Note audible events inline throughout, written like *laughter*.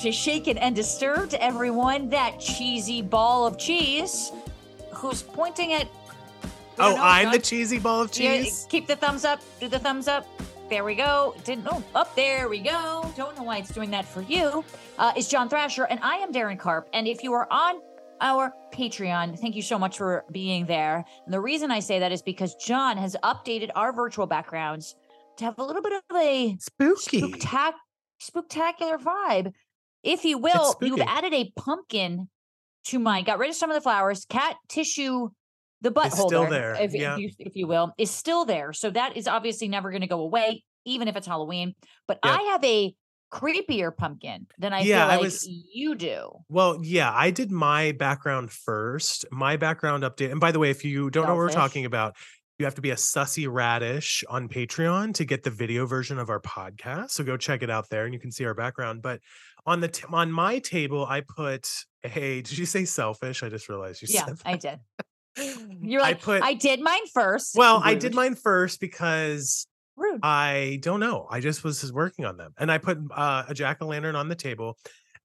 to Shaken and Disturbed, everyone. That cheesy ball of cheese who's pointing at. Oh, know, I'm the cheesy ball of Yeah, cheese. keep the thumbs up. Do the thumbs up. There we go. Didn't know. Up there we go. Don't know why it's doing that for you. Uh, is John Thrasher, and I am Daryn Carp. And if you are on our Patreon, thank you so much for being there. And the reason I say that is because John has updated our virtual backgrounds to have a little bit of a Spooky. spooktac- spectacular vibe. If you will, you've added a pumpkin to mine. Got rid of some of the flowers. Cat tissue, the butt It's still holder, there, If, if you if you will, is still there. So that is obviously never going to go away, even if it's Halloween. But Yeah. I have a creepier pumpkin than I Yeah, feel I like was- you do. Well, yeah, I did my background first. My background update. And by the way, if you don't know what we're talking about, you have to be a sussy radish on Patreon to get the video version of our podcast. So go check it out there and you can see our background. But on the t- on my table, I put hey, did you say selfish? I just realized you said *laughs* Yeah, said I did. *laughs* You're like, I put I did mine first. well, I did mine first because Rude. I don't know. I just was working on them. And I put uh, a jack o' lantern on the table.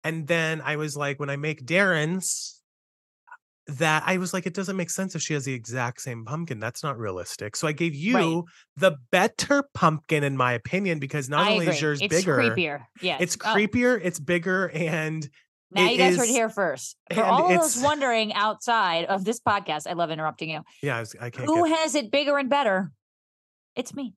And then I was like, when I make Daryn's, that I was like, it doesn't make sense if she has the exact same pumpkin. That's not realistic. So I gave you the better pumpkin, in my opinion, because not I only agree. is yours bigger. it's bigger, creepier. Yeah, it's Oh, creepier, it's bigger, and Now it you guys heard it is- here first. For all of those wondering outside of this podcast, I love interrupting you. yeah, I, was, I can't Who has it bigger and better? It's me.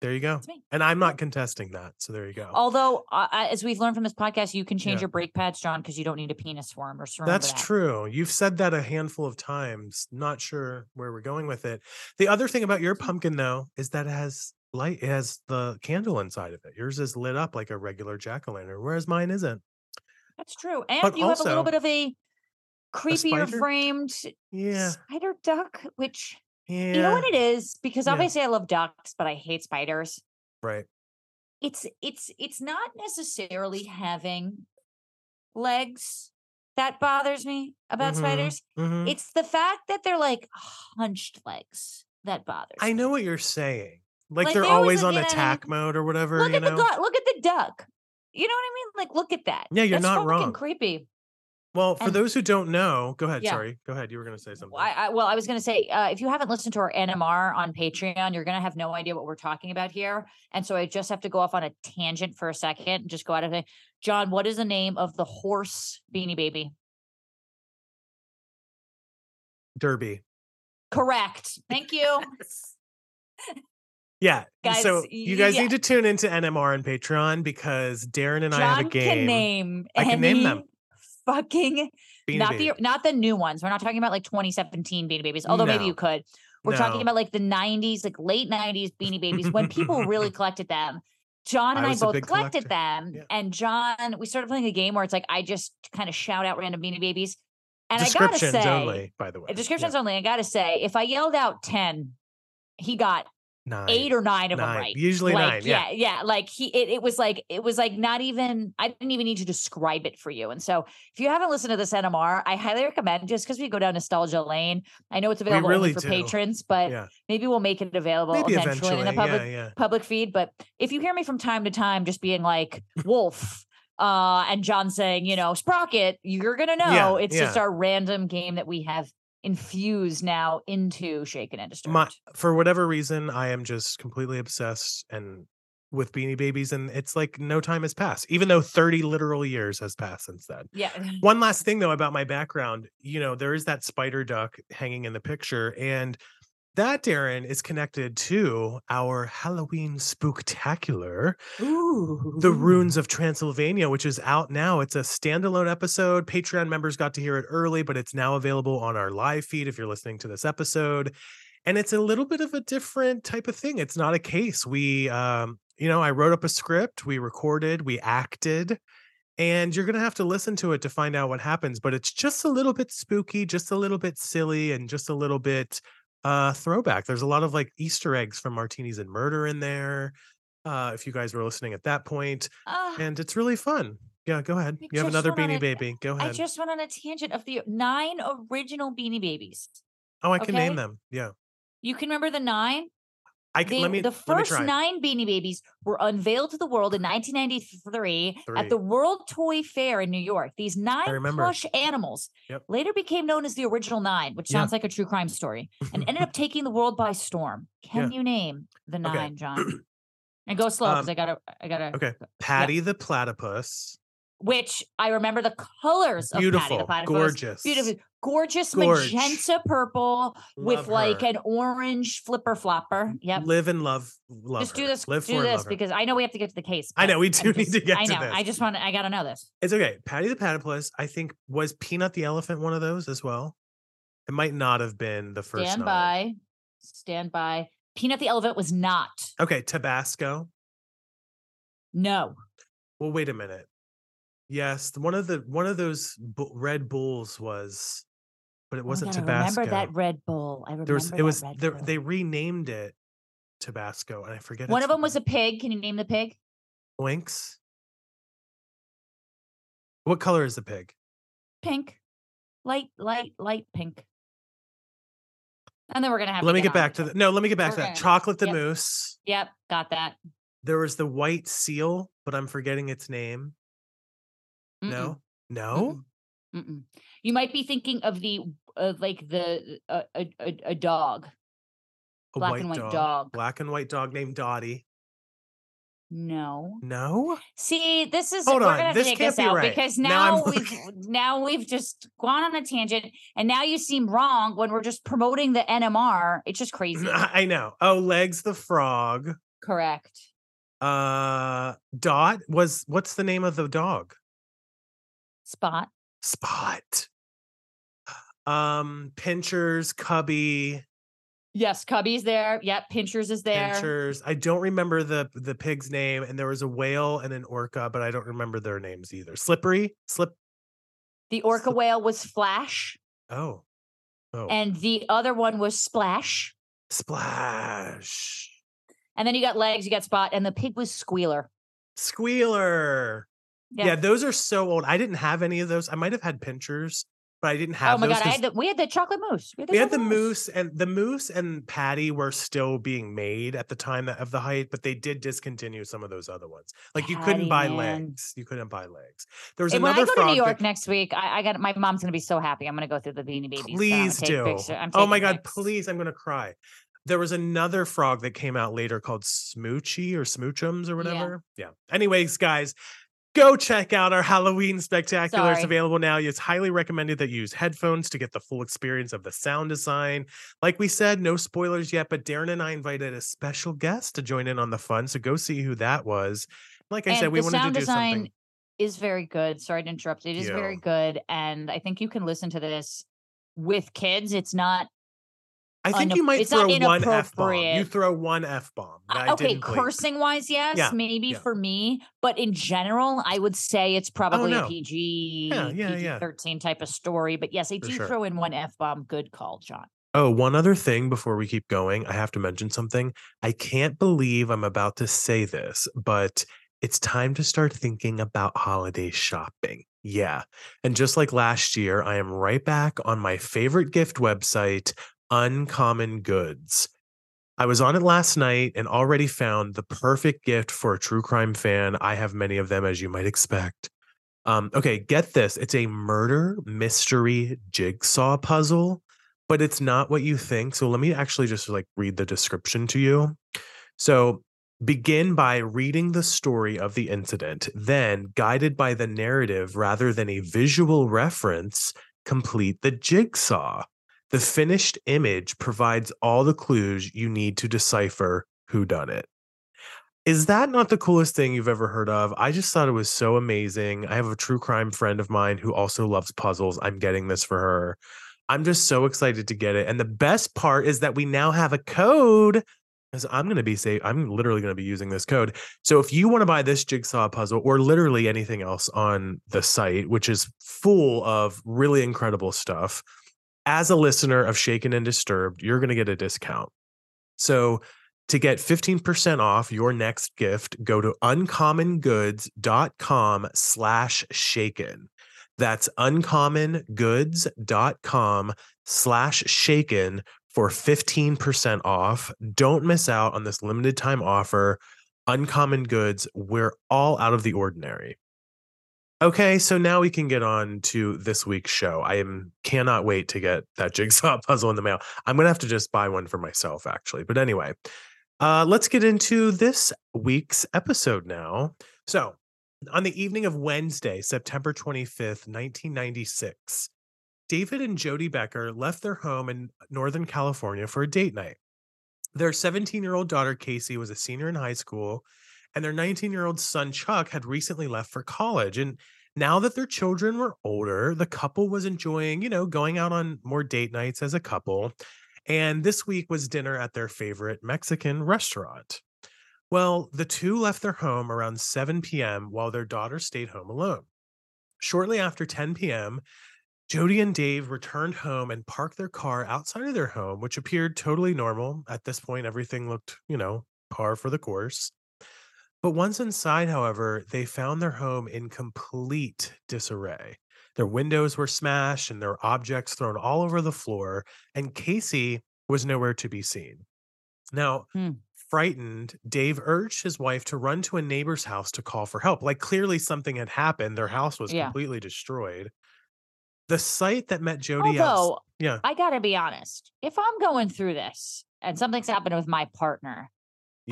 There. You go. And I'm not contesting that. So there you go. Although, uh, as we've learned from this podcast, you can change Yeah. your brake pads, John, because you don't need a penis for them. Or That's true. You've said that a handful of times. Not sure where we're going with it. The other thing about your pumpkin, though, is that it has light. It has the candle inside of it. Yours is lit up like a regular jack o' lantern, whereas mine isn't. That's true. And But you have a little bit of a creepier spider? framed Yeah, spider duck, which yeah. you know what it is? Because Yeah. obviously I love ducks, but I hate spiders. Right. It's it's it's not necessarily having legs that bothers me about Mhm, spiders. mhm. It's the fact that they're like hunched legs that bothers. I me. know what you're saying. Like, Like, they're they always always on attack mode or whatever. Look you at know. the. Look at the duck. You know what I mean? Like, look at that. Yeah, you're That's not fucking wrong. Creepy. Well, for and- those who don't know, go ahead. Yeah. Sorry. Go ahead. You were going to say something. I, I, well, I was going to say, uh, if you haven't listened to our NMR on Patreon, you're going to have no idea what we're talking about here. And so I just have to go off on a tangent for a second and just go out of it. John, what is the name of the horse beanie baby? Derby. Correct. Thank you. Yeah. Guys, so you guys yeah. need to tune into NMR and Patreon because Daryn and I have a John game. can name. I can name them. Fucking Beanie not Baby. the not the new ones. We're not talking about like 2017 Beanie Babies, although maybe you could. We're talking about like the 90s, like late 90s Beanie Babies when people *laughs* really collected them. John and I I, both collected collector. them, Yeah. and John, we started playing a game where it's like I just kind of shout out random Beanie Babies, and I gotta say, only, by the way. descriptions only. I gotta say, if I yelled out 10, he got Nine. eight or nine of them right. Usually like, nine. Yeah. yeah, Like he, it, it was like it was like not even. I didn't even need to describe it for you. And so, if you haven't listened to this NMR, I highly recommend just because we go down nostalgia lane. I know it's available really for do. patrons, but Yeah. maybe we'll make it available Maybe eventually, eventually. in the public yeah, yeah. public feed. But if you hear me from time to time just being like Wolf. Uh, and John saying, you know, Sprocket, you're gonna know Yeah, it's just yeah. our random game that we have infused now into Shaken and Disturbed. My, for whatever reason, I am just completely obsessed and with Beanie Babies, and it's like no time has passed, even though 30 literal years has passed since then. yeah, *laughs* One last thing though about my background, you know, there is that spider duck hanging in the picture, and that Darren is connected to our Halloween spooktacular, Ooh, The Runes of Transylvania, which is out now. It's a standalone episode. Patreon members got to hear it early, but it's now available on our live feed if you're listening to this episode. And it's a little bit of a different type of thing. It's not a case. We um, you know, I wrote up a script, we recorded, we acted, and you're going to have to listen to it to find out what happens, but it's just a little bit spooky, just a little bit silly and just a little bit uh throwback. There's a lot of like Easter eggs from Martinis and Murder in there. Uh if you guys were listening at that point, Ah, and it's really fun. Yeah, go ahead. You have another Beanie a- Baby. Go ahead I just went on a tangent of the nine original Beanie Babies. oh, I can name them. Yeah. You can remember the nine? I can They- let me the first nine Beanie Babies were unveiled to the world in 1993 Three. at the World Toy Fair in New York. These nine plush animals Yep. later became known as the original nine, which Yeah. sounds like a true crime story, and ended up *laughs* taking the world by storm. Can you name the Okay. nine, John? *clears throat* And go slow because Um, I gotta, I gotta. Okay. Patti the platypus. Which I remember the colors of Patti the Platypus. Gorgeous. Beautiful, gorgeous Gorge. magenta purple with Love like an orange flipper flopper. Yep. Live and love. love Just do her. this. Live do this because I know we have to get to the case. I know, we I'm do *laughs* need just- to get I to know. I just want to. I gotta know this. It's okay. Patti the platypus. I think was Peanut the elephant one of those as well. It might not have been the first. Stand nine. by. Stand by. Peanut the elephant was not. Okay, Tabasco. No. Well, wait a minute. Yes, one of the one of those bu- Red Bulls was, but it Oh wasn't God, I Tabasco. remember that Red Bull. I remember there was it was Red there, Bull. they renamed it Tabasco, and I forget. One of them was a pig. Can you name the pig? Lynx. What color is the pig? Pink. Light, light, light pink. And then we're gonna have. Let me get on back to the no. Let me get back We're to that. gonna- Chocolate the yep. moose. Yep, got that. There was the white seal, but I'm forgetting its name. Mm-mm, No, no. mm-mm, mm-mm. You might be thinking of the of like the uh, a, a a dog. A Black and white dog. Black and white dog named Dottie. No. No. See, this is Hold we're on, gonna this take can't this be out right. because Now now, *laughs* we've now we've just gone on a tangent and now you seem wrong when we're just promoting the NMR. It's just *clears throat* crazy. I know. Oh, Legs the frog. Correct. Uh, Dot was what's the name of the dog? Spot. Spot. Um, Pinchers, Cubbie, Yes, Cubbie's there. Yep, Pinchers is there. Pinchers. I don't remember the the pig's name, and there was a whale and an orca, but I don't remember their names either. Slippery, slip. The orca Slip- whale was Flash, Oh, oh, and the other one was Splash. splash, And then you got legs, you got Spot, and the pig was Squealer. squealer. Yeah. those are so old. I didn't have any of those. I might have had pinchers, but I didn't oh have. oh my god, had the, we had the chocolate moose. we had the chocolate moose and the moose and patty were still being made at the time of the height but they did discontinue some of those other ones like you couldn't buy man. legs you couldn't buy legs there was Hey, when I another go to New York that, next week, I, I got my mom's gonna be so happy. I'm gonna go through the Beanie Babies. and please do oh my god pics. please i'm gonna cry there was another frog that came out later called smoochy or smoochums or whatever yeah anyways guys Go check out our Halloween spectacular. It's available now. It's highly recommended that you use headphones to get the full experience of the sound design. Like we said, no spoilers yet, but Daryn and I invited a special guest to join in on the fun. So go see who that was. Like I and said, we wanted to do something. is very good. Sorry to interrupt. It is very good, and I think you can listen to this with kids. It's not I think unapp- you might throw one F bomb. You throw one F bomb. Uh, okay, cursing wise, yes, Yeah, maybe yeah. for me, but in general, I would say it's probably no. a PG, Yeah, yeah, thirteen type of story. But yes, I For do sure. throw in one f bomb. Good call, John. Oh, one other thing before we keep going, I have to mention something. I can't believe I'm about to say this, but it's time to start thinking about holiday shopping. Yeah. And just like last year, I am right back on my favorite gift website, Uncommon Goods. I was on it last night and already found the perfect gift for a true crime fan. I have many of them, as you might expect. Um, okay, get this. It's a murder mystery jigsaw puzzle but it's not what you think. So let me actually just like read the description to you. So begin by reading the story of the incident, then guided by the narrative rather than a visual reference, complete the jigsaw. The finished image provides all the clues you need to decipher who done it. Is that not the coolest thing you've ever heard of? I just thought it was so amazing. I have a true crime friend of mine who also loves puzzles. I'm getting this for her. I'm just so excited to get it. And the best part is that we now have a code because I'm going to be say I'm literally going to be using this code. So if you want to buy this jigsaw puzzle or literally anything else on the site, which is full of really incredible stuff, as a listener of Shaken and Disturbed, you're going to get a discount. So to get 15% off your next gift, go to uncommongoods.com slash shaken. That's uncommongoods.com slash shaken for 15% off. Don't miss out on this limited time offer. Uncommon goods, we're all out of the ordinary. Okay, so now we can get on to this week's show. I am cannot wait to get that *laughs* jigsaw puzzle in the mail. I'm gonna have to just buy one for myself, actually. But anyway, uh, let's get into this week's episode now. So, on the evening of Wednesday, September 25th, 1996, David and Jody Becker left their home in Northern California for a date night. Their 17 year old daughter, Casey, was a senior in high school, and their 19 year old son, Chuck, had recently left for college. And now that their children were older, the couple was enjoying, you know, going out on more date nights as a couple. And this week was dinner at their favorite Mexican restaurant. Well, the two left their home around 7 p.m. while their daughter stayed home alone. Shortly after 10 p.m., Jody and Dave returned home and parked their car outside of their home, which appeared totally normal. At this point, everything looked, you know, par for the course. But once inside, however, they found their home in complete disarray. Their windows were smashed and their objects thrown all over the floor, and Casey was nowhere to be seen. Now, Hmm. frightened, Dave urged his wife to run to a neighbor's house to call for help. Like clearly something had happened. Their house was Yeah. completely destroyed. The sight that met Jody outs- Although yeah, I gotta be honest, if I'm going through this and something's happened with my partner,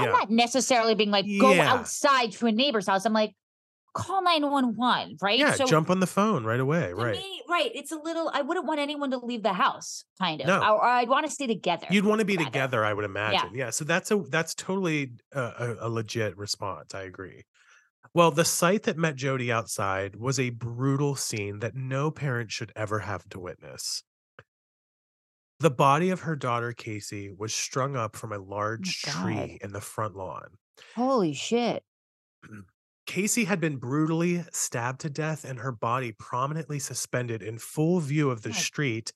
I'm not necessarily being like, go Yeah. outside to a neighbor's house. I'm like, call 911, right? Yeah, so jump on the phone right away. Right. me, right. It's a little, I wouldn't want anyone to leave the house, kind of. No. Or, or I'd want to stay together. You'd want to be rather. together, I would imagine. Yeah. So that's a that's totally a, a, a legit response. I agree. Well, the sight that met Jody outside was a brutal scene that no parent should ever have to witness. The body of her daughter Casey was strung up from a oh large Oh tree in the front lawn. Holy shit. *clears throat* Casey had been brutally stabbed to death and her body prominently suspended in full view of the God. street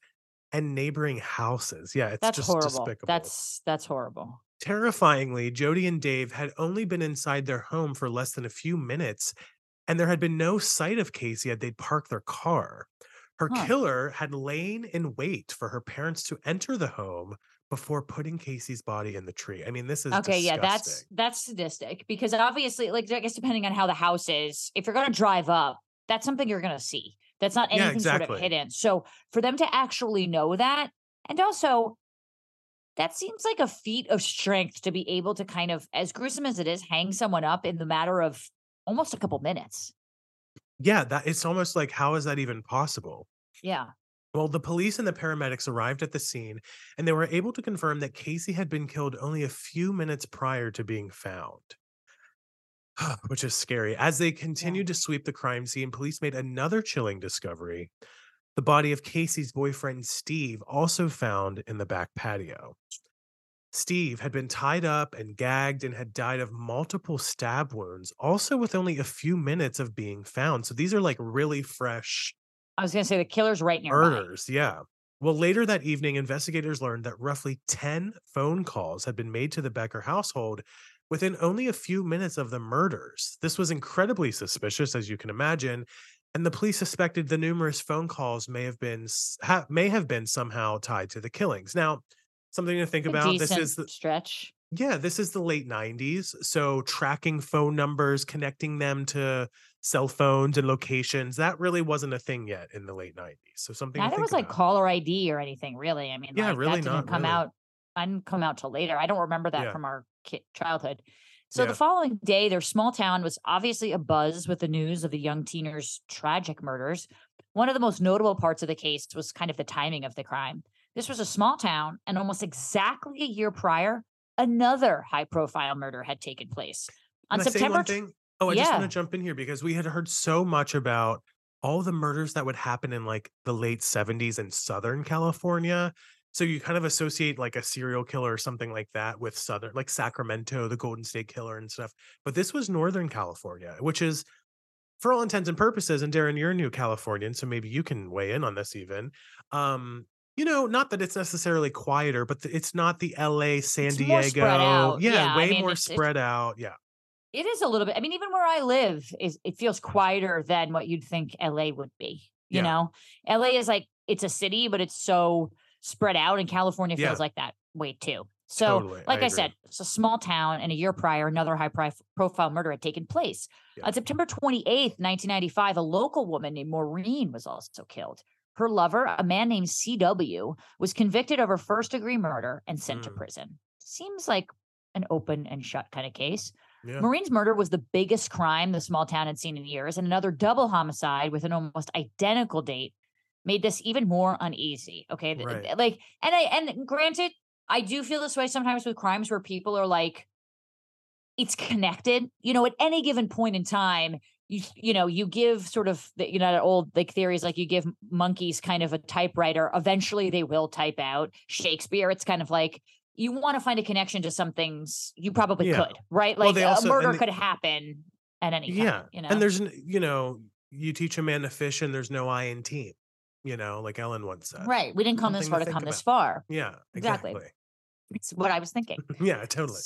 and neighboring houses. Yeah, it's That's just horrible. despicable. That's that's horrible. Terrifyingly, Jody and Dave had only been inside their home for less than a few minutes, and there had been no sight of Casey as they'd parked their car. Her Huh. killer had lain in wait for her parents to enter the home before putting Casey's body in the tree. I mean, this is Okay, yeah, that's that's sadistic because obviously, like I guess depending on how the house is, if you're gonna drive up, that's something you're gonna see. That's not Yeah, anything sort of hidden. So for them to actually know that, and also that seems like a feat of strength to be able to kind of, as gruesome as it is, hang someone up in the matter of almost a couple minutes. Yeah, that it's almost like how is that even possible? Yeah. Well, the police and the paramedics arrived at the scene and they were able to confirm that Casey had been killed only a few minutes prior to being found. *sighs* Which is scary. As they continued to sweep the crime scene, police made another chilling discovery. The body of Casey's boyfriend, Steve, also found in the back patio. Steve had been tied up and gagged and had died of multiple stab wounds, also with only a few minutes of being found. So these are like really fresh I was gonna say the killer's right nearby. murders. Yeah. Well, later that evening, investigators learned that roughly 10 phone calls had been made to the Becker household within only a few minutes of the murders. This was incredibly suspicious, as you can imagine. And the police suspected the numerous phone calls may have been ha- may have been somehow tied to the killings. Now, something to think about. This is the, stretch. yeah, this is the late 90s. So tracking phone numbers, connecting them to cell phones and locations, that really wasn't a thing yet in the late 90s. So something Neither was like caller ID or anything, really. I mean, Yeah, like, really that didn't not come really. out. I didn't come out till later. I don't remember that Yeah. from our kid childhood. So Yeah. the following day, their small town was obviously abuzz with the news of the young teener's tragic murders. One of the most notable parts of the case was kind of the timing of the crime. This was a small town, and almost exactly a year prior, another high-profile murder had taken place. On Can September one tw- thing? Oh, I just want to jump in here because we had heard so much about all the murders that would happen in like the late 70s in Southern California. So you kind of associate like a serial killer or something like that with Southern, like Sacramento, the Golden State Killer and stuff. But this was Northern California, which is for all intents and purposes, and Daryn, you're a new Californian, so maybe you can weigh in on this even. Um, you know, not that it's necessarily quieter, but th- it's not the LA, San It's Diego. Yeah, Yeah, I way mean, more it's- it's- spread out. Yeah. It is a little bit. I mean, even where I live is it feels quieter than what you'd think LA would be. You Yeah. know, LA is like it's a city, but it's so spread out, and California feels Yeah. like that way too. So, Totally, like I I, said, it's a small town, and a year prior, another high profile murder had taken place. Yeah. On September 28th, 1995, a local woman named Maureen was also killed. Her lover, a man named CW, was convicted of her first degree murder and sent to Mm. prison. Seems like an open and shut kind of case. Yeah. Maureen's murder was the biggest crime the small town had seen in years, and another double homicide with an almost identical date made this even more uneasy. Okay, Right. like, and I and granted, I do feel this way sometimes with crimes where people are like, it's connected. You know, at any given point in time, you you know you give sort of the, you know that old like theories like you give monkeys kind of a typewriter. Eventually, they will type out Shakespeare. It's kind of like. You want to find a connection to some things you probably Yeah. could, right? Like a also- and murder they- could happen at any time. yeah. you know. And there's, you know, you teach a man to fish and there's no I in team, you know, like Ellen once said. right. We didn't come this far to to come this far. Yeah. Exactly. Exactly. It's what I was thinking. *laughs* Yeah, totally.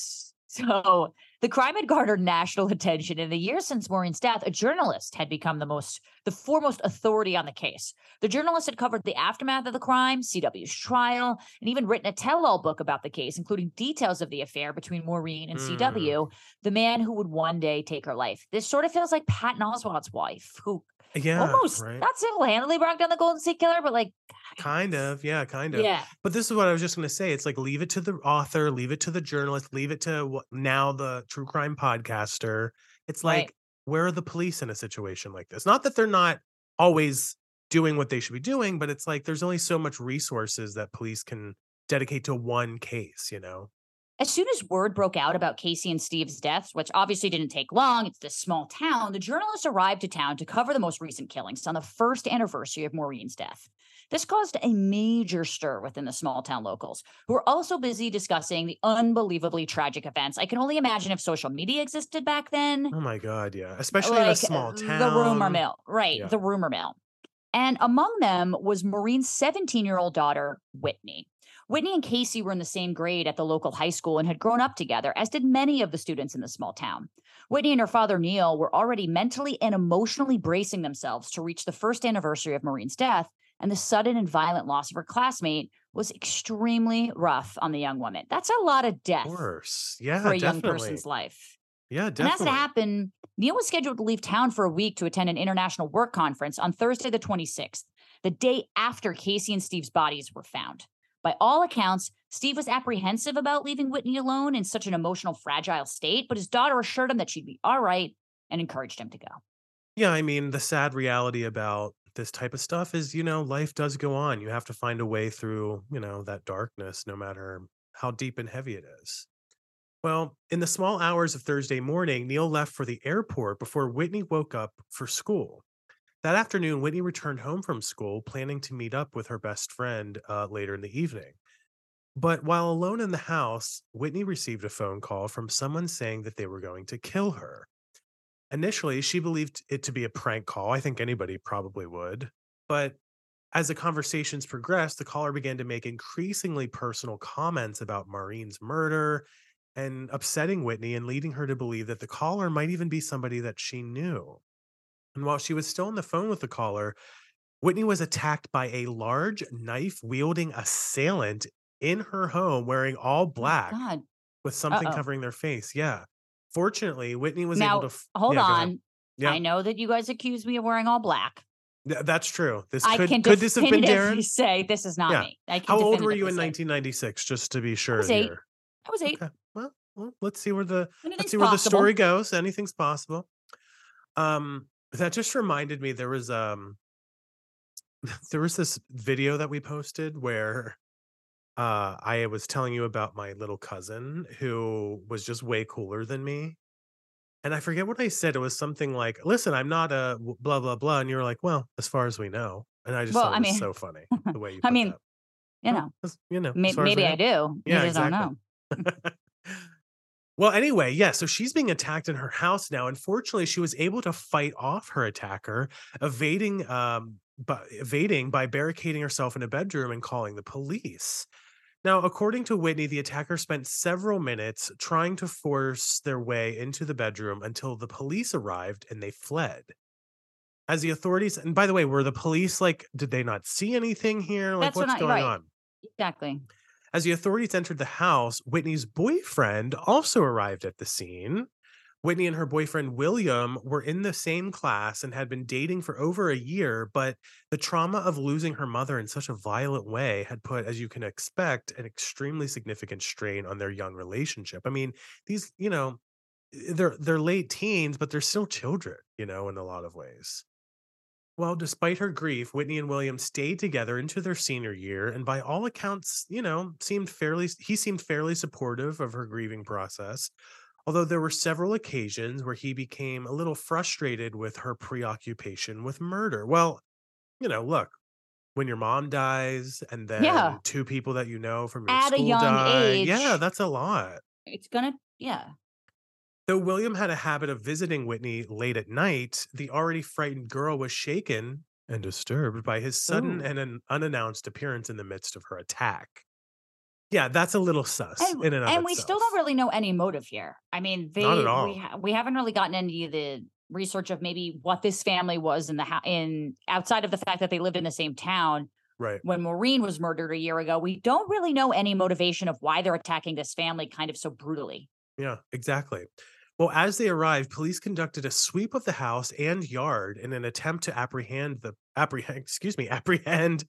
So the crime had garnered national attention. In the years since Maureen's death, a journalist had become the most, the foremost authority on the case. The journalist had covered the aftermath of the crime, CW's trial, and even written a tell-all book about the case, including details of the affair between Maureen and Mm. CW, the man who would one day take her life. This sort of feels like Patton Oswalt's wife, who Yeah. almost right. not single-handedly brought down the Golden State Killer, but like Kind of. Yeah, kind of. yeah, But this is what I was just going to say. It's like leave it to the author, leave it to the journalist, leave it to what now the true crime podcaster. It's Right. like where are the police in a situation like this? Not that they're not always doing what they should be doing, but it's like there's only so much resources that police can dedicate to one case, you know. As soon as word broke out about Casey and Steve's deaths, which obviously didn't take long, it's this small town, the journalists arrived to town to cover the most recent killings on the first anniversary of Maureen's death. This caused a major stir within the small town locals, who were also busy discussing the unbelievably tragic events. I can only imagine if social media existed back then. Oh my god, yeah. Especially in a small town. The rumor mill, right? Yeah. The rumor mill. And among them was Maureen's 17 year old daughter, Whitney. Whitney and Casey were in the same grade at the local high school and had grown up together, as did many of the students in the small town. Whitney and her father, Neil, were already mentally and emotionally bracing themselves to reach the first anniversary of Maureen's death, and the sudden and violent loss of her classmate was extremely rough on the young woman. That's a lot of death Of course. Yeah, for a young person's life. Yeah, And as it happened, Neil was scheduled to leave town for a week to attend an international work conference on Thursday, the 26th, the day after Casey and Steve's bodies were found. By all accounts, Steve was apprehensive about leaving Whitney alone in such an emotional, fragile state, but his daughter assured him that she'd be all right and encouraged him to go. Yeah, I mean, the sad reality about this type of stuff is, you know, life does go on. You have to find a way through, you know, that darkness, no matter how deep and heavy it is. Well, in the small hours of Thursday morning, Neil left for the airport before Whitney woke up for school. That afternoon, Whitney returned home from school, planning to meet up with her best friend uh, later in the evening. But while alone in the house, Whitney received a phone call from someone saying that they were going to kill her. Initially, she believed it to be a prank call. I think anybody probably would. But as the conversations progressed, the caller began to make increasingly personal comments about Maureen's murder and upsetting Whitney and leading her to believe that the caller might even be somebody that she knew. And while she was still on the phone with the caller, Whitney was attacked by a large knife wielding assailant in her home wearing all Oh, black God. with something Uh-oh. covering their face. Yeah. Fortunately, Whitney was Now, able to. f- Hold yeah, on. Yeah. I know that you guys accuse me of wearing all black. Th- That's true. This I could can could this have been Daryn? say this is not Yeah. me. I can How old were you in definitively say 1996? Just to be sure was eight. here. I was eight. Okay. Well, well, let's see where the let's see where the story goes. Anything's possible. Um, that just reminded me there was um *laughs* there was this video that we posted where uh I was telling you about my little cousin who was just way cooler than me. And I forget what I said. It was something like, "Listen, I'm not a blah blah blah," and you were like, "Well, as far as we know." And I just Well, thought it I was mean- so funny the way *laughs* you. I mean, that. You know, you know, may- as far as maybe we I know. do. Yeah, you just don't exactly. know. *laughs* well, anyway, yeah, so she's being attacked in her house now. Unfortunately, she was able to fight off her attacker, evading um by evading by barricading herself in a bedroom and calling the police. Now, according to Whitney, the attacker spent several minutes trying to force their way into the bedroom until the police arrived and they fled. As the authorities, and by the way, were the police like, did they not see anything here? Like, That's what what's I- going right. on? Exactly. As the authorities entered the house, Whitney's boyfriend also arrived at the scene. Whitney and her boyfriend William were in the same class and had been dating for over a year, but the trauma of losing her mother in such a violent way had put, as you can expect, an extremely significant strain on their young relationship. I mean, these, you know, they're they're late teens, but they're still children, you know, in a lot of ways. Well, despite her grief, Whitney and William stayed together into their senior year, and by all accounts, you know, seemed fairly he seemed fairly supportive of her grieving process. Although there were several occasions where he became a little frustrated with her preoccupation with murder. Well, you know, look, when your mom dies and Yeah. then two people that you know from your At a school young die, yeah, that's a lot. it's gonna yeah. Though William had a habit of visiting Whitney late at night, the already frightened girl was shaken and disturbed by his sudden Ooh. and an unannounced appearance in the midst of her attack. Yeah, that's a little sus And in and and we still don't really know any motive here. I mean, Not at they we all. ha- we haven't really gotten any of the research of maybe what this family was in the house in outside of the fact that they lived in the same town Right. when Maureen was murdered a year ago. We don't really know any motivation of why they're attacking this family kind of so brutally. Yeah, exactly. Well, as they arrived, police conducted a sweep of the house and yard in an attempt to apprehend the apprehend *laughs* excuse me apprehend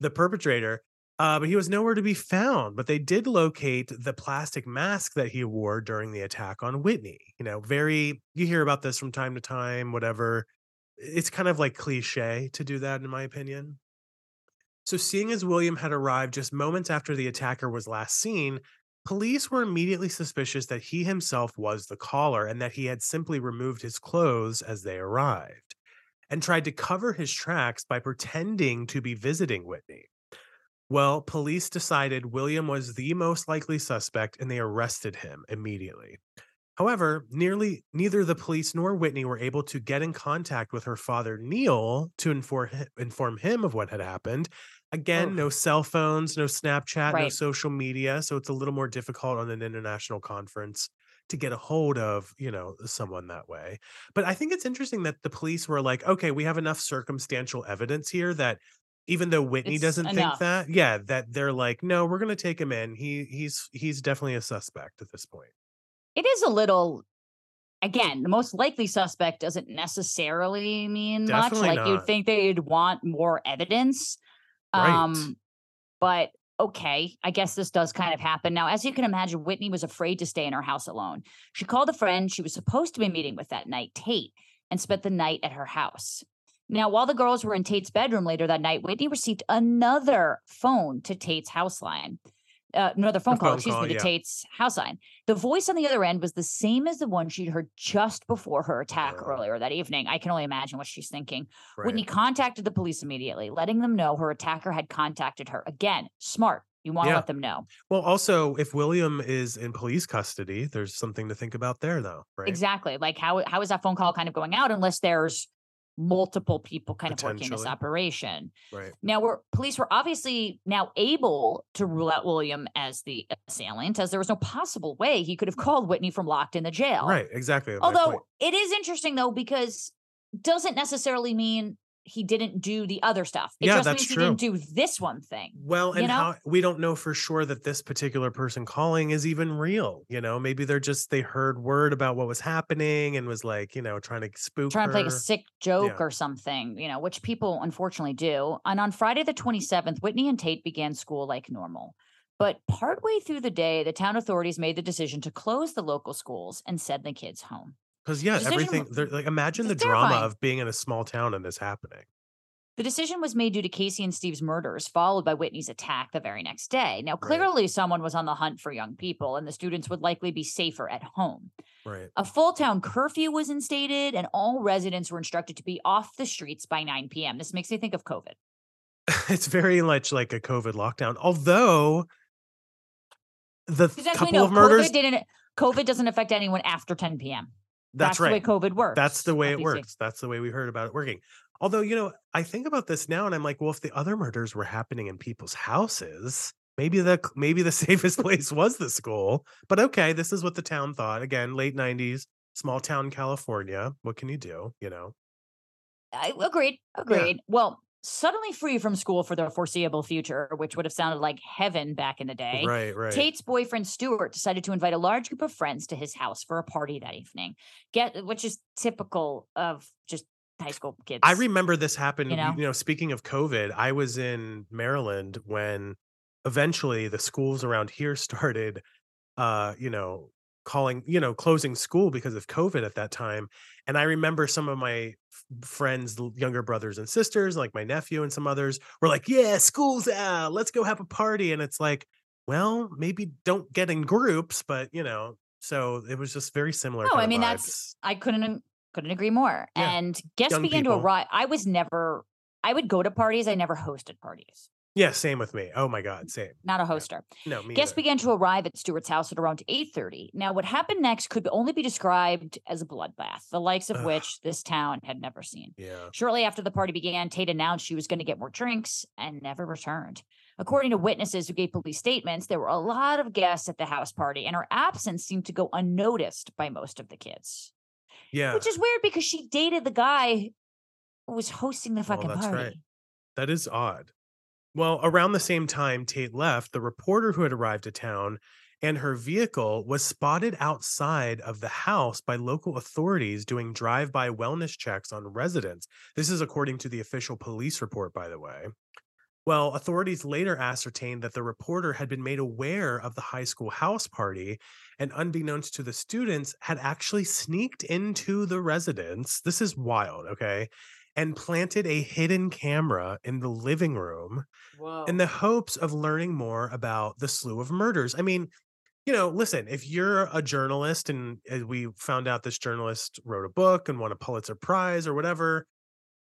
the perpetrator. Uh, but he was nowhere to be found. But they did locate the plastic mask that he wore during the attack on Whitney. You know, very you hear about this from time to time. Whatever. It's kind of like cliche to do that, in my opinion. So, seeing as William had arrived just moments after the attacker was last seen, police were immediately suspicious that he himself was the caller and that he had simply removed his clothes as they arrived and tried to cover his tracks by pretending to be visiting Whitney. Well, police decided William was the most likely suspect and they arrested him immediately. However, nearly neither the police nor Whitney were able to get in contact with her father, Neil, to inform inform him of what had happened. Again, no cell phones, no Snapchat, no social media, so it's a little more difficult on an international conference to get a hold of, you know, someone that way. But I think it's interesting that the police were like, okay, we have enough circumstantial evidence here that even though Whitney It's doesn't think that, yeah, that they're like, no, we're going to take him in. He he's he's definitely a suspect at this point. It is a little again, the most likely suspect doesn't necessarily mean much. Definitely Like you'd think they'd want more evidence. Right. Um, but okay, I guess this does kind of happen. Now, as you can imagine, Whitney was afraid to stay in her house alone. She called a friend she was supposed to be meeting with that night, Tate, and spent the night at her house. Now, while the girls were in Tate's bedroom later that night, Whitney received another phone to Tate's house line. Uh, another phone call, phone excuse call, me, to yeah. Tate's house line. The voice on the other end was the same as the one she'd heard just before her attack earlier that evening. I can only imagine what she's thinking. Whitney right. contacted the police immediately, letting them know her attacker had contacted her. Again, smart. You want to Yeah. let them know. Well, also, if William is in police custody, there's something to think about there, though, right? Exactly. Like how how is that phone call kind of going out unless there's multiple people kind of working this operation? Right. Now, we're police were obviously now able to rule out William as the assailant, as there was no possible way he could have called Whitney from locked in the jail. Right. Exactly. Although it is interesting though, because doesn't necessarily mean he didn't do the other stuff. It Yeah, just that's means he true. didn't do this one thing. Well, you know? how we don't know for sure that this particular person calling is even real. You know, maybe they're just they heard word about what was happening and was like, you know, trying to spook trying to play a sick joke Yeah. or something, you know, which people unfortunately do. And on Friday the mm-hmm. 27th, Whitney and Tate began school like normal. But partway through the day, the town authorities made the decision to close the local schools and send the kids home. Because yeah, decision everything. like, imagine the it's drama terrifying. of being in a small town and this happening. The decision was made due to Casey and Steve's murders, followed by Whitney's attack the very next day. Now, Right. clearly, someone was on the hunt for young people, and the students would likely be safer at home. Right. A full town curfew was instated, and all residents were instructed to be off the streets by 9 p.m. This makes me think of COVID. *laughs* it's very much like a COVID lockdown. Although the Because as we couple of murders, COVID didn't. COVID doesn't affect anyone after 10 p.m. that's, right the way. COVID works. That's the way it works. That's the way we heard about it working. Although, you know, I think about this now and I'm like, well, if the other murders were happening in people's houses, maybe the maybe the *laughs* safest place was the school. But okay, this is what the town thought. Again, late 90s, small town California. What can you do? You know? I agreed. Agreed. Well, suddenly free from school for the foreseeable future, which would have sounded like heaven back in the day. Right, right. Tate's boyfriend Stuart decided to invite a large group of friends to his house for a party that evening. Get which is typical of just high school kids. I remember this happened. You You know? know? speaking of COVID, I was in Maryland when eventually the schools around here *laughs* started, uh, you know, calling, you know, closing school because of COVID at that time. And I remember some of my friends, younger brothers and sisters, like my nephew and some others, were like, "Yeah, school's out. Let's go have a party." And it's like, well, maybe don't get in groups, but you know, so it was just very similar. No, I mean that's. I couldn't couldn't agree more. Yeah, And guests young began to arrive. I was never I would go to parties. I never hosted parties. Yeah, same with me. Oh my god, same. Not a hoster. No, me. Guests neither. began to arrive at Stewart's house at around 8:30. Now, what happened next could only be described as a bloodbath, the likes of Ugh. which this town had never seen. Yeah. Shortly after the party began, Tate announced she was going to get more drinks and never returned. According to witnesses who gave police statements, there were a lot of guests at the house party, and her absence seemed to go unnoticed by most of the kids. Yeah. Which is weird because she dated the guy who was hosting the Well, fucking that's party. right. That is odd. Well, around the same time Tate left, the reporter who had arrived to town and her vehicle was spotted outside of the house by local authorities doing drive-by wellness checks on residents. This is according to the official police report, by the way. Well, authorities later ascertained that the reporter had been made aware of the high school house party and, unbeknownst to the students, had actually sneaked into the residence. This is wild, okay? And planted a hidden camera in the living room Whoa. in the hopes of learning more about the slew of murders. I mean, you know, listen, if you're a journalist and uh, we found out this journalist wrote a book and won a Pulitzer Prize or whatever,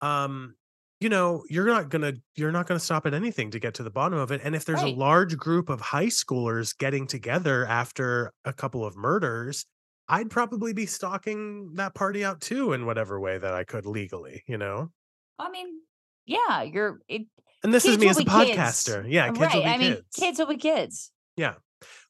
um, you know, you're not gonna you're not gonna stop at anything to get to the bottom of it. And if there's Right. a large group of high schoolers getting together after a couple of murders, I'd probably be stalking that party out too in whatever way that I could legally, you know. I mean, yeah, you're it, And this is me as a be kids. podcaster. Yeah, kids right. will be I mean, kids. kids will be kids. Yeah.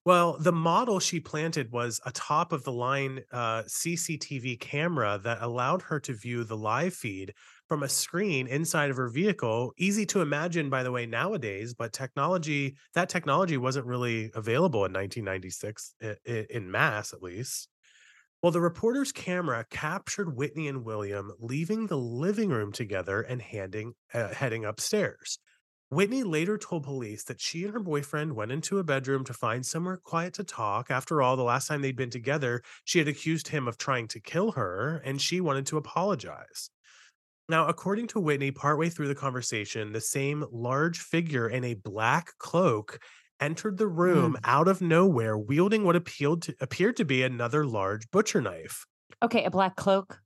Well, the model she planted was a top of the line uh, CCTV camera that allowed her to view the live feed from a screen inside of her vehicle. Easy to imagine, by the way, nowadays, but technology, that technology wasn't really available in 1996 i- i- in mass, at least. Well, the reporter's camera captured Whitney and William leaving the living room together and handing, uh, heading upstairs. Whitney later told police that she and her boyfriend went into a bedroom to find somewhere quiet to talk. After all, the last time they'd been together, she had accused him of trying to kill her and she wanted to apologize. Now, according to Whitney, partway through the conversation, the same large figure in a black cloak entered the hmm. room out of nowhere, wielding what appealed to, appeared to be another large butcher knife. Okay, a black cloak.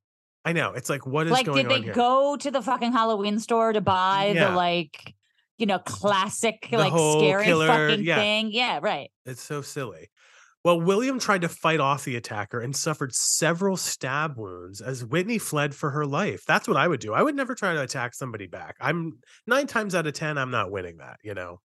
I know. It's like, what is like, going did they go to the fucking Halloween store to buy Yeah. the like, you know, classic The like scary killer- fucking yeah. thing? Yeah, right. It's so silly. Well, William tried to fight off the attacker and suffered several stab wounds as Whitney fled for her life. That's what I would do. I would never try to attack somebody back. I'm nine times out of 10, I'm not winning that, you know?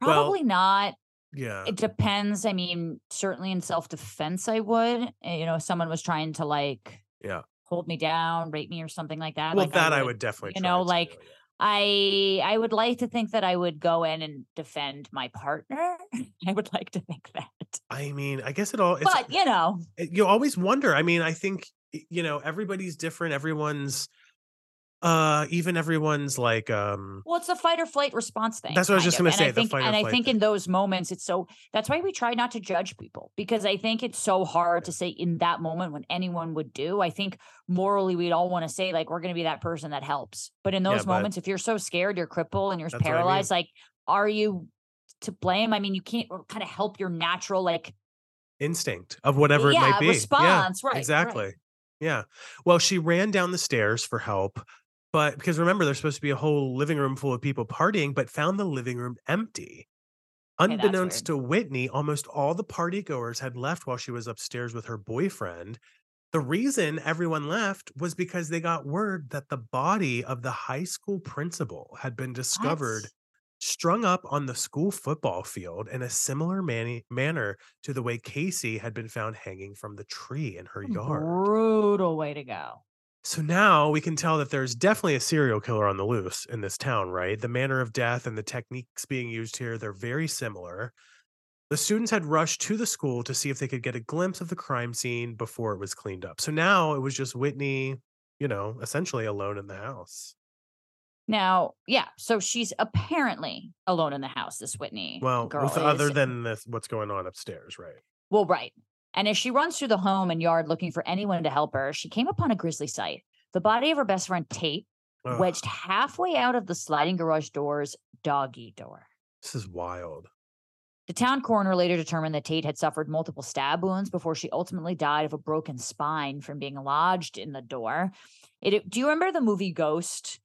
Well- Probably not. Yeah. It depends. I mean, certainly in self defense, I would. Uh, You know, if someone was trying to like, Yeah. hold me down, rape me, or something like that. well, like, that I would definitely you know, like, yeah. I I would like to think that I would go in and defend my partner. *laughs* I would like to think that, I mean, I guess it all, it's, but you know, you always wonder. I mean, I think, you know, everybody's different. Everyone's, uh, even everyone's like, um, well, it's a fight or flight response thing. That's what I was just And I say, the think, and I think thing. in those moments, it's so. That's why we try not to judge people because I think it's so hard to say in that moment when anyone would do. I think morally, we'd all want to say like we're going to be that person that helps. But in those but- moments, if you're so scared, you're crippled, and you're what I mean. paralyzed, like, are you to blame? I mean, you can't kind of help your natural like instinct of whatever it might be. response, Yeah, right. exactly. Yeah. Well, she ran down the stairs for help, but because remember, there's supposed to be a whole living room full of people partying, but found the living room empty. Okay, Unbeknownst to Whitney, almost all the party goers had left while she was upstairs with her boyfriend. The reason everyone left was because they got word that the body of the high school principal had been discovered What? strung up on the school football field in a similar mani- manner to the way Casey had been found hanging from the tree in her yard. Brutal way to go. So now we can tell that there's definitely a serial killer on the loose in this town, right? The manner of death and the techniques being used here, they're very similar. The students had rushed to the school to see if they could get a glimpse of the crime scene before it was cleaned up. So now it was just Whitney, you know, essentially alone in the house. Now, yeah, so she's apparently alone in the house, this Whitney Well, girl with other than this, what's going on upstairs, right? Well, right. And as she runs through the home and yard looking for anyone to help her, she came upon a grisly sight. The body of her best friend Tate, Ugh, wedged halfway out of the sliding garage door's doggy door. this is wild. The town coroner later determined that Tate had suffered multiple stab wounds before she ultimately died of a broken spine from being lodged in the door. It, do you remember the movie Ghost?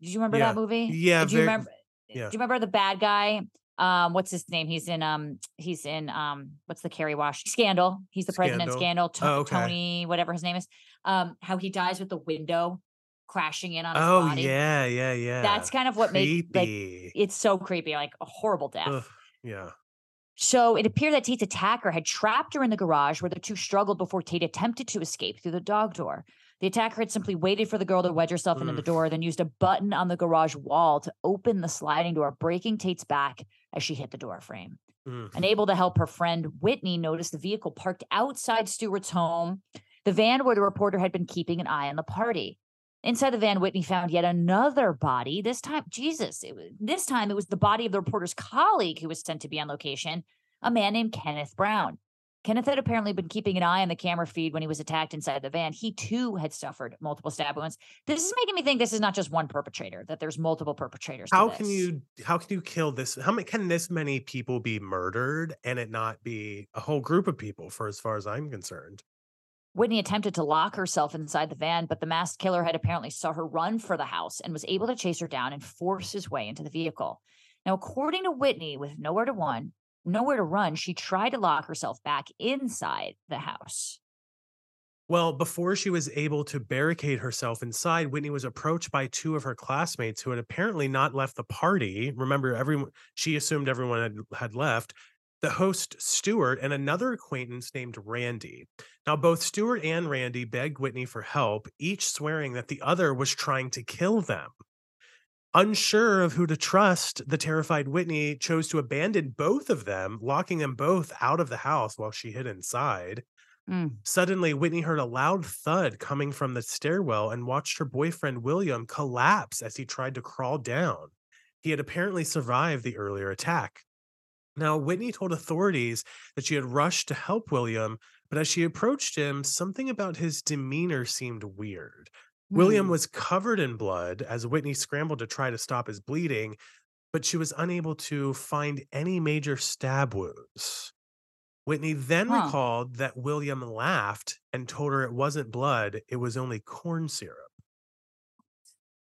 Did you remember Yeah. that movie? Yeah, Do you very- remember? yeah. Do you remember the bad guy? Um, what's his name? He's in um, he's in um, what's the Kerry Wash scandal? He's the president Scandal. scandal. To- Oh, okay. Tony, whatever his name is. Um, how he dies with the window crashing in on his Oh body. yeah, yeah, yeah. That's kind of what made like creepy. it's so creepy, like a horrible death. Ugh, yeah. So it appeared that Tate's attacker had trapped her in the garage where the two struggled before Tate attempted to escape through the dog door. The attacker had simply waited for the girl to wedge herself into the Mm. door, then used a button on the garage wall to open the sliding door, breaking Tate's back as she hit the door frame. Mm. Unable to help her friend, Whitney noticed the vehicle parked outside Stewart's home, the van where the reporter had been keeping an eye on the party. Inside the van, Whitney found yet another body. This time, Jesus, it was, this time it was the body of the reporter's colleague who was sent to be on location, a man named Kenneth Brown. Kenneth had apparently been keeping an eye on the camera feed when he was attacked inside the van. He too had suffered multiple stab wounds. This is making me think this is not just one perpetrator; that there's multiple perpetrators. How can you how can you kill this? How many can this many people be murdered and it not be a whole group of people? For as far as I'm concerned, Whitney attempted to lock herself inside the van, but the masked killer had apparently saw her run for the house and was able to chase her down and force his way into the vehicle. Now, according to Whitney, with nowhere to run, nowhere to run, she tried to lock herself back inside the house. well, before she was able to barricade herself inside, Whitney was approached by two of her classmates who had apparently not left the party. Remember, everyone she assumed everyone had had left. The host Stewart and another acquaintance named Randy. Now, both Stewart and Randy begged Whitney for help, each swearing that the other was trying to kill them. Unsure of who to trust, the terrified Whitney chose to abandon both of them, locking them both out of the house while she hid inside. Mm. Suddenly, Whitney heard a loud thud coming from the stairwell and watched her boyfriend William collapse as he tried to crawl down. He had apparently survived the earlier attack. Now, Whitney told authorities that she had rushed to help William, but as she approached him, something about his demeanor seemed weird. William Hmm. was covered in blood as Whitney scrambled to try to stop his bleeding, but she was unable to find any major stab wounds. Whitney then Huh. recalled that William laughed and told her it wasn't blood, it was only corn syrup.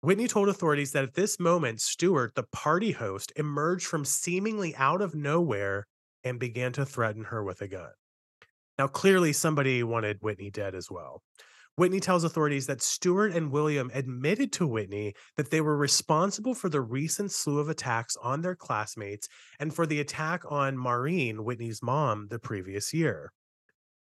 Whitney told authorities that at this moment, Stewart, the party host, emerged from seemingly out of nowhere and began to threaten her with a gun. Now, clearly, somebody wanted Whitney dead as well. Whitney tells authorities that Stewart and William admitted to Whitney that they were responsible for the recent slew of attacks on their classmates and for the attack on Maureen, Whitney's mom, the previous year.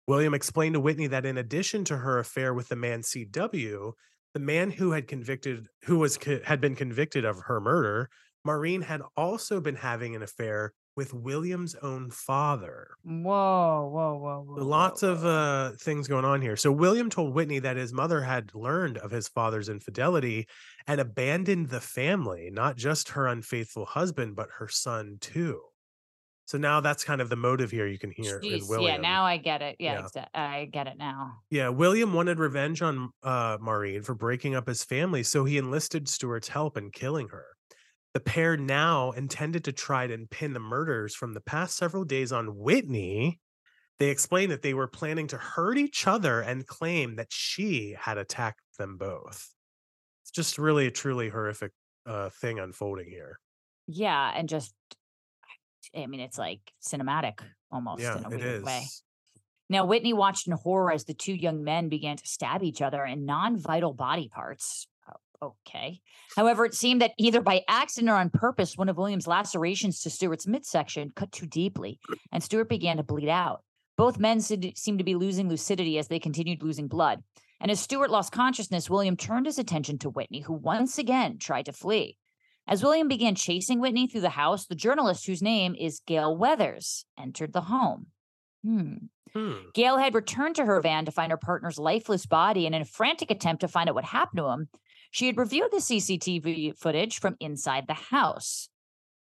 William explained to Whitney that in addition to her affair with the man CW, the man who had convicted who was had been convicted of her murder, Maureen had also been having an affair with William's own father. Whoa, whoa, whoa, whoa. Lots whoa, of uh, things going on here. So William told Whitney that his mother had learned of his father's infidelity and abandoned the family, not just her unfaithful husband, but her son too. So now that's kind of the motive here you can hear in Jeez, William. yeah, now I get it. Yeah, Yeah. I get it now. Yeah, William wanted revenge on uh, Maureen for breaking up his family, so he enlisted Stuart's help in killing her. The pair now intended to try to pin the murders from the past several days on Whitney. They explained that they were planning to hurt each other and claim that she had attacked them both. It's just really a truly horrific uh, thing unfolding here. Yeah, and just, I mean, it's like cinematic almost yeah, in a weird is. way. Now, Whitney watched in horror as the two young men began to stab each other in non vital body parts. Okay. However, it seemed that either by accident or on purpose, one of William's lacerations to Stewart's midsection cut too deeply, and Stewart began to bleed out. Both men seemed seemed to be losing lucidity as they continued losing blood. And as Stewart lost consciousness, William turned his attention to Whitney, who once again tried to flee. As William began chasing Whitney through the house, the journalist, whose name is Gail Weathers, entered the home. Hmm. Hmm. Gail had returned to her van to find her partner's lifeless body, and in a frantic attempt to find out what happened to him, she had reviewed the CCTV footage from inside the house.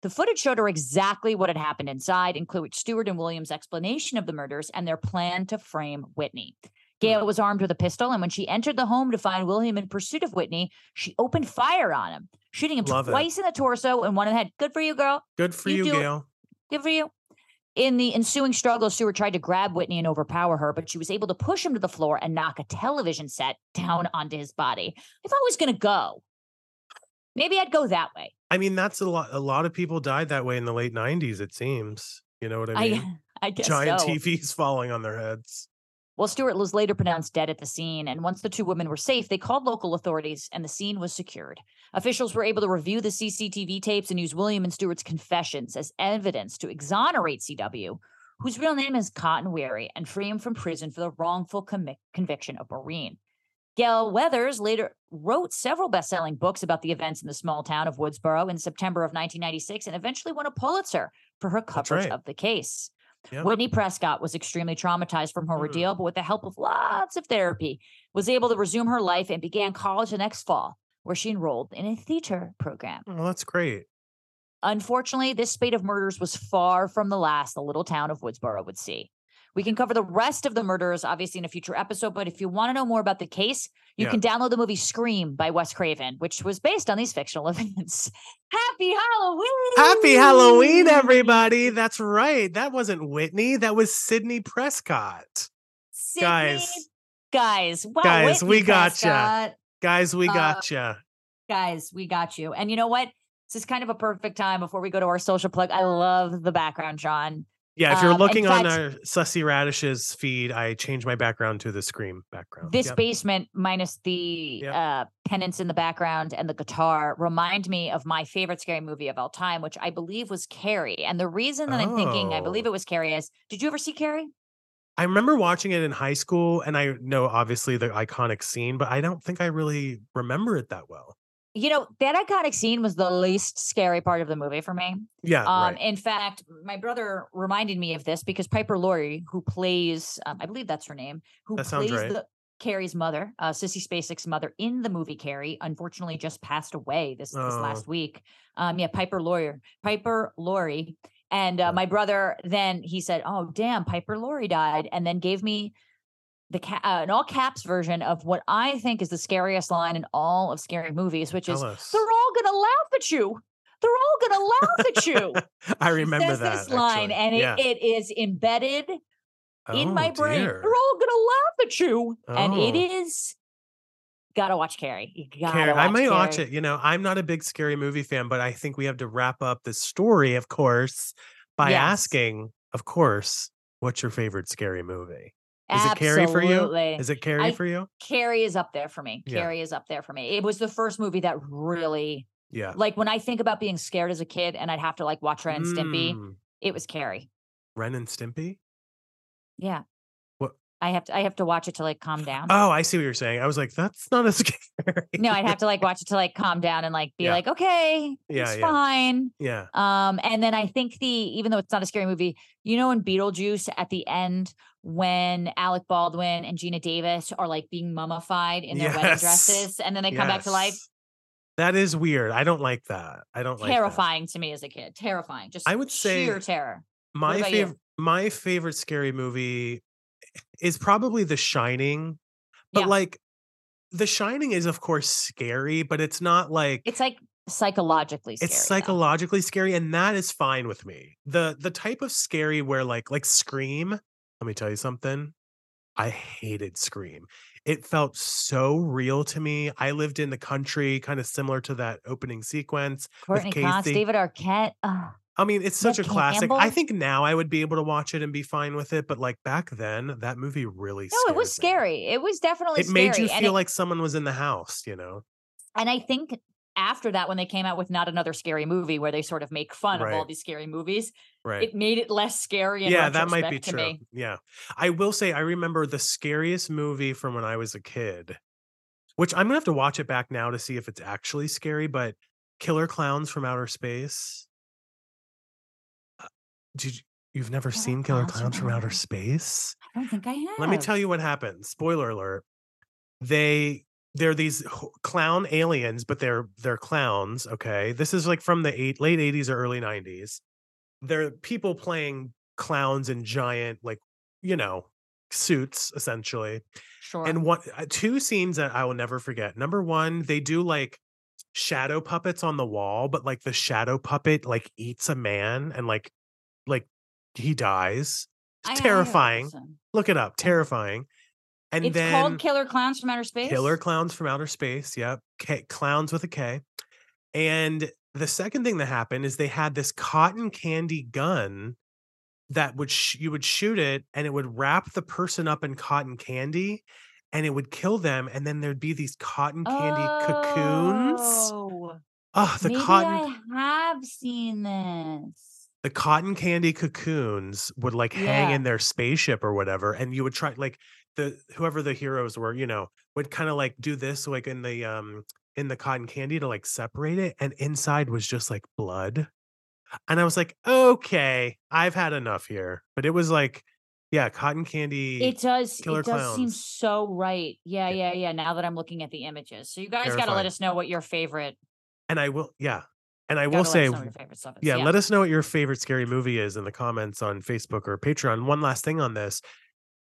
The footage showed her exactly what had happened inside, including Stewart and Williams' explanation of the murders and their plan to frame Whitney. Hmm. Gail was armed with a pistol, and when she entered the home to find William in pursuit of Whitney, she opened fire on him, shooting him Love it. twice in the torso and one in the head. Good for you, girl. Good for You you, it. Gail. Good for you. In the ensuing struggle, Stewart tried to grab Whitney and overpower her, but she was able to push him to the floor and knock a television set down onto his body. I thought I was going to go. Maybe I'd go that way. I mean, that's a lot. A lot of people died that way in the late '90s. It seems. You know what I mean? I, *laughs* I guess Giant so. TVs falling on their heads. Well, Stewart was later pronounced dead at the scene, and once the two women were safe, they called local authorities and the scene was secured. Officials were able to review the CCTV tapes and use William and Stewart's confessions as evidence to exonerate CW, whose real name is Cotton Weary, and free him from prison for the wrongful conviction of Maureen. Gail Weathers later wrote several best selling books about the events in the small town of Woodsboro in September of 1996 and eventually won a Pulitzer for her coverage right. of the case. Yeah. Whitney Prescott was extremely traumatized from her Mm. ordeal, but with the help of lots of therapy, was able to resume her life and began college the next fall, where she enrolled in a theater program. Well, that's great. Unfortunately, this spate of murders was far from the last the little town of Woodsboro would see. We can cover the rest of the murders, obviously, in a future episode. But if you want to know more about the case, you Yeah. can download the movie Scream by Wes Craven, which was based on these fictional *laughs* events. Happy Halloween! Happy Halloween, everybody. That's right. That wasn't Whitney. That was Sydney Prescott. Sydney, Guys. guys, wow, Guys, Whitney we gotcha. Prescott. Guys, we Uh, gotcha. guys, we got you. And you know what? This is kind of a perfect time before we go to our social plug. I love the background, John. Yeah, if you're um, looking on fact- our Sussy Radish's feed, I changed my background to the Scream background. This Yep. basement, minus the Yep. uh, pennants in the background and the guitar, remind me of my favorite scary movie of all time, which I believe was Carrie. And the reason that I'm thinking I believe Oh. it was Carrie is, did you ever see Carrie? I remember watching it in high school, and I know obviously the iconic scene, but I don't think I really remember it that well. You know, that iconic scene was the least scary part of the movie for me. Yeah, Um, right. In fact, my brother reminded me of this because Piper Laurie, who plays, um, I believe that's her name, who That plays right. the Carrie's mother, uh, Sissy Spacek's mother in the movie Carrie, unfortunately just passed away this, this Oh. last week. Um, yeah, Piper Laurie, Piper Laurie, and uh, my brother then he said, "Oh, damn, Piper Laurie died," and then gave me the ca- uh, an all caps version of what I think is the scariest line in all of scary movies, which is, us. "They're all gonna laugh at you." They're all gonna laugh at you *laughs* I remember says that. this line, actually. and it, it is embedded in Oh, my brain. dear. They're all gonna laugh at you, and it Oh. Gotta watch Carrie. You gotta Carrie- watch I may watch it. You know, I'm not a big scary movie fan, but I think we have to wrap up the story, of course, by Yes. asking, of course, what's your favorite scary movie? Is it Carrie for you? Is it Carrie I- for you? Carrie is up there for me. Yeah. Carrie is up there for me. It was the first movie that really, Yeah. like, when I think about being scared as a kid, and I'd have to like watch Ren and Stimpy. Mm, It was Carrie. Ren and Stimpy? Yeah. What- I have to. I have to watch it to like calm down. Oh, I see what you're saying. I was like, that's not as *laughs* scary. no, I'd have to like watch it to like calm down and like be Yeah. like, okay, Yeah, it's yeah. fine. Yeah. Um, and then I think the even though it's not a scary movie, you know, in Beetlejuice at the end when Alec Baldwin and Geena Davis are like being mummified in their wedding dresses, and then they come back to life. That is weird. I don't like that. I don't like that. Terrifying to me as a kid. Terrifying. Just I would say sheer terror. My favorite my favorite scary movie is probably The Shining. But Yeah. like The Shining is of course scary, but it's not like It's like psychologically scary. it's though. psychologically scary and that is fine with me. The the type of scary where like like Scream, let me tell you something. I hated Scream. It felt so real to me. I lived in the country, kind of similar to that opening sequence. Courteney Cox, David Arquette. Ugh. I mean, it's such Neve a classic. I think now I would be able to watch it and be fine with it, but like back then, that movie really No, it was me. scary. It was definitely It made you scary, and feel it- like someone was in the house, you know? and I think after that, when they came out with not another scary movie, where they sort of make fun of all these scary movies, Right. it made it less scary. Yeah, that might be true. me. Yeah. I will say I remember the scariest movie from when I was a kid, which I'm gonna have to watch it back now to see if it's actually scary, but Killer Clowns from Outer Space. Uh, Did you, you've never Killer seen Killer Clowns from Clowns from Outer Outer- Space? I don't think I have. Let me tell you what happened. Spoiler alert. They they're these clown aliens, but they're they're clowns. Okay, this is like from the eight, late '80s or early '90s. They're people playing clowns in giant, like you know, suits essentially. Sure. And one uh, two scenes that I will never forget. Number one, they do like shadow puppets on the wall, but like the shadow puppet like eats a man and like like he dies. I- I terrifying. one. Look it up. Terrifying. And It's then called Killer Clowns from Outer Space. Killer Clowns from Outer Space. Yep. K- clowns with a K. And the second thing that happened is they had this cotton candy gun that would sh- you would shoot it and it would wrap the person up in cotton candy and it would kill them and then there'd be these cotton candy cocoons. Oh, Oh, the maybe cotton I have seen this. the cotton candy cocoons would like hang in their spaceship or whatever and you would try like the whoever the heroes were you know would kind of like do this like in the um in the cotton candy to like separate it and inside was just like blood and i was like okay i've had enough here but it was like yeah cotton candy It does. Killer it does seem so right. Yeah, Yeah. yeah, yeah. Now that I'm looking at the images, so you guys got to let us know what your favorite. and i will yeah and i will say us know what your favorite stuff is. yeah, let us know what your favorite scary movie is in the comments on Facebook or Patreon. One last thing on this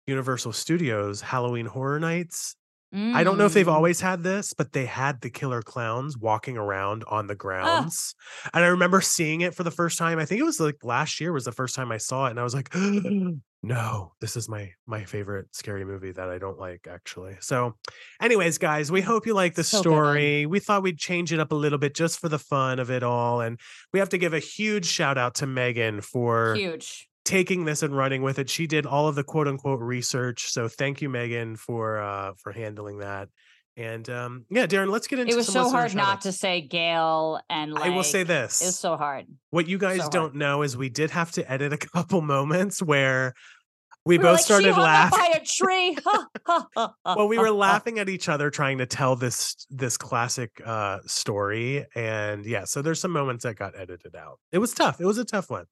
Universal Studios Halloween Horror Nights. I don't know if they've Mm. always had this, but they had the killer clowns walking around on the grounds. And I remember seeing it for the first time. I think it was like last year was the first time I saw it and I was like, *gasps* no, this is my my favorite scary movie that I don't like actually. So anyways, guys, we hope you like the So good. story. We thought we'd change it up a little bit just for the fun of it all and we have to give a huge shout out to Megan for Huge. Taking this and running with it. She did all of the quote unquote research. So thank you, Megan, for uh for handling that. And um yeah, Daryn, let's get into It was so hard not to say Gail and like. I will say this. It was so hard. what you guys so don't know is we did have to edit a *laughs* couple moments where we, We both like, started she hung up laughing. by a tree. *laughs* Well, we were laughing at each other trying to tell this this classic uh story. And yeah, so there's some moments that got edited out. It was tough. It was a tough one.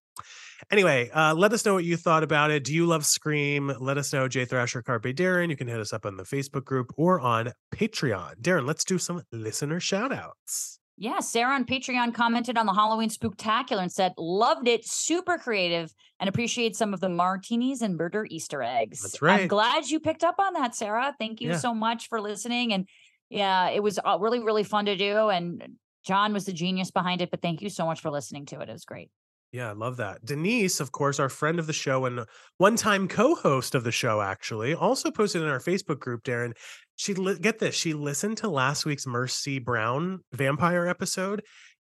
Anyway, uh, let us know what you thought about it. Do you love Scream? Let us know, Jay Thrasher Carpe Daryn. You can hit us up on the Facebook group or on Patreon. Daryn, let's do some listener shout outs. Yeah, Sarah on Patreon commented on the Halloween Spooktacular and said, loved it, super creative, and appreciate some of the martinis and murder Easter eggs. That's right. I'm glad you picked up on that, Sarah. Thank you Yeah. so much for listening. And yeah, it was uh, really, really fun to do. And John was the genius behind it, but thank you so much for listening to it. It was great. Yeah, I love that. Denise, of course, our friend of the show and one time co host of the show, actually, also posted in our Facebook group, Daryn. She li- get this, she listened to last week's Mercy Brown vampire episode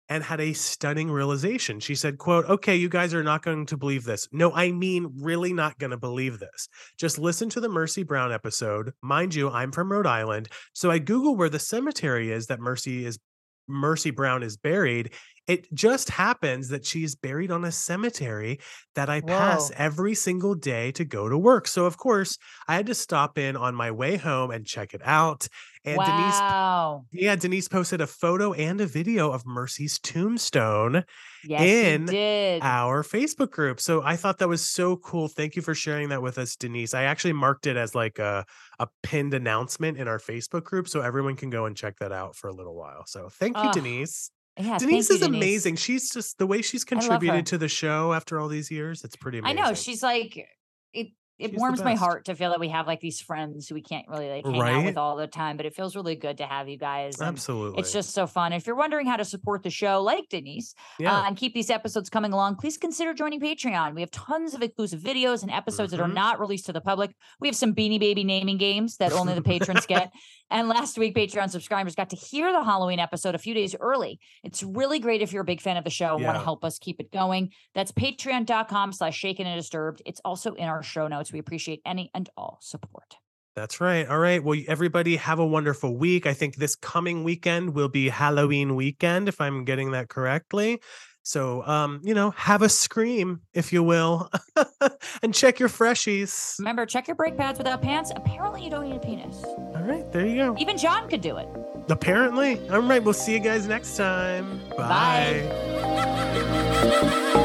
and had a stunning realization. She said, quote, okay, you guys are not going to believe this. No, I mean, really not going to believe this. Just listen to the Mercy Brown episode. Mind you, I'm from Rhode Island. So I Google where the cemetery is that Mercy is Mercy Brown is buried. It just happens that she's buried on a cemetery that I pass Whoa. every single day to go to work. So of course, I had to stop in on my way home and check it out. And Denise wow. yeah, Denise posted a photo and a video of Mercy's tombstone Yes, in our Facebook group. So I thought that was so cool. Thank you for sharing that with us, Denise. I actually marked it as like a, a pinned announcement in our Facebook group so everyone can go and check that out for a little while. So thank you, Ugh, Denise. Yeah, Denise is Denise. amazing. She's just the way she's contributed to the show after all these years. It's pretty amazing. I know. She's like, it it She's warms my heart to feel that we have like these friends who we can't really like hang out with all the time, but it feels really good to have you guys. absolutely. It's just so fun. If you're wondering how to support the show, like Denise, yeah. uh, and keep these episodes coming along, please consider joining Patreon. We have tons of exclusive videos and episodes that are Mhm. not released to the public. We have some Beanie Baby naming games that only the patrons get. *laughs* And last week, Patreon subscribers got to hear the Halloween episode a few days early. It's really great if you're a big fan of the show and want to help us keep it going. That's patreon.com slash shaken and disturbed. It's also in our show notes. We appreciate any and all support. That's right. All right. Well, everybody have a wonderful week. I think this coming weekend will be Halloween weekend, if I'm getting that correctly. So, um, you know, have a scream, if you will, *laughs* and check your freshies. Remember, check your brake pads without pants. Apparently, you don't need a penis. All right, there you go. Even John could do it. Apparently. All right, we'll see you guys next time. Bye. Bye.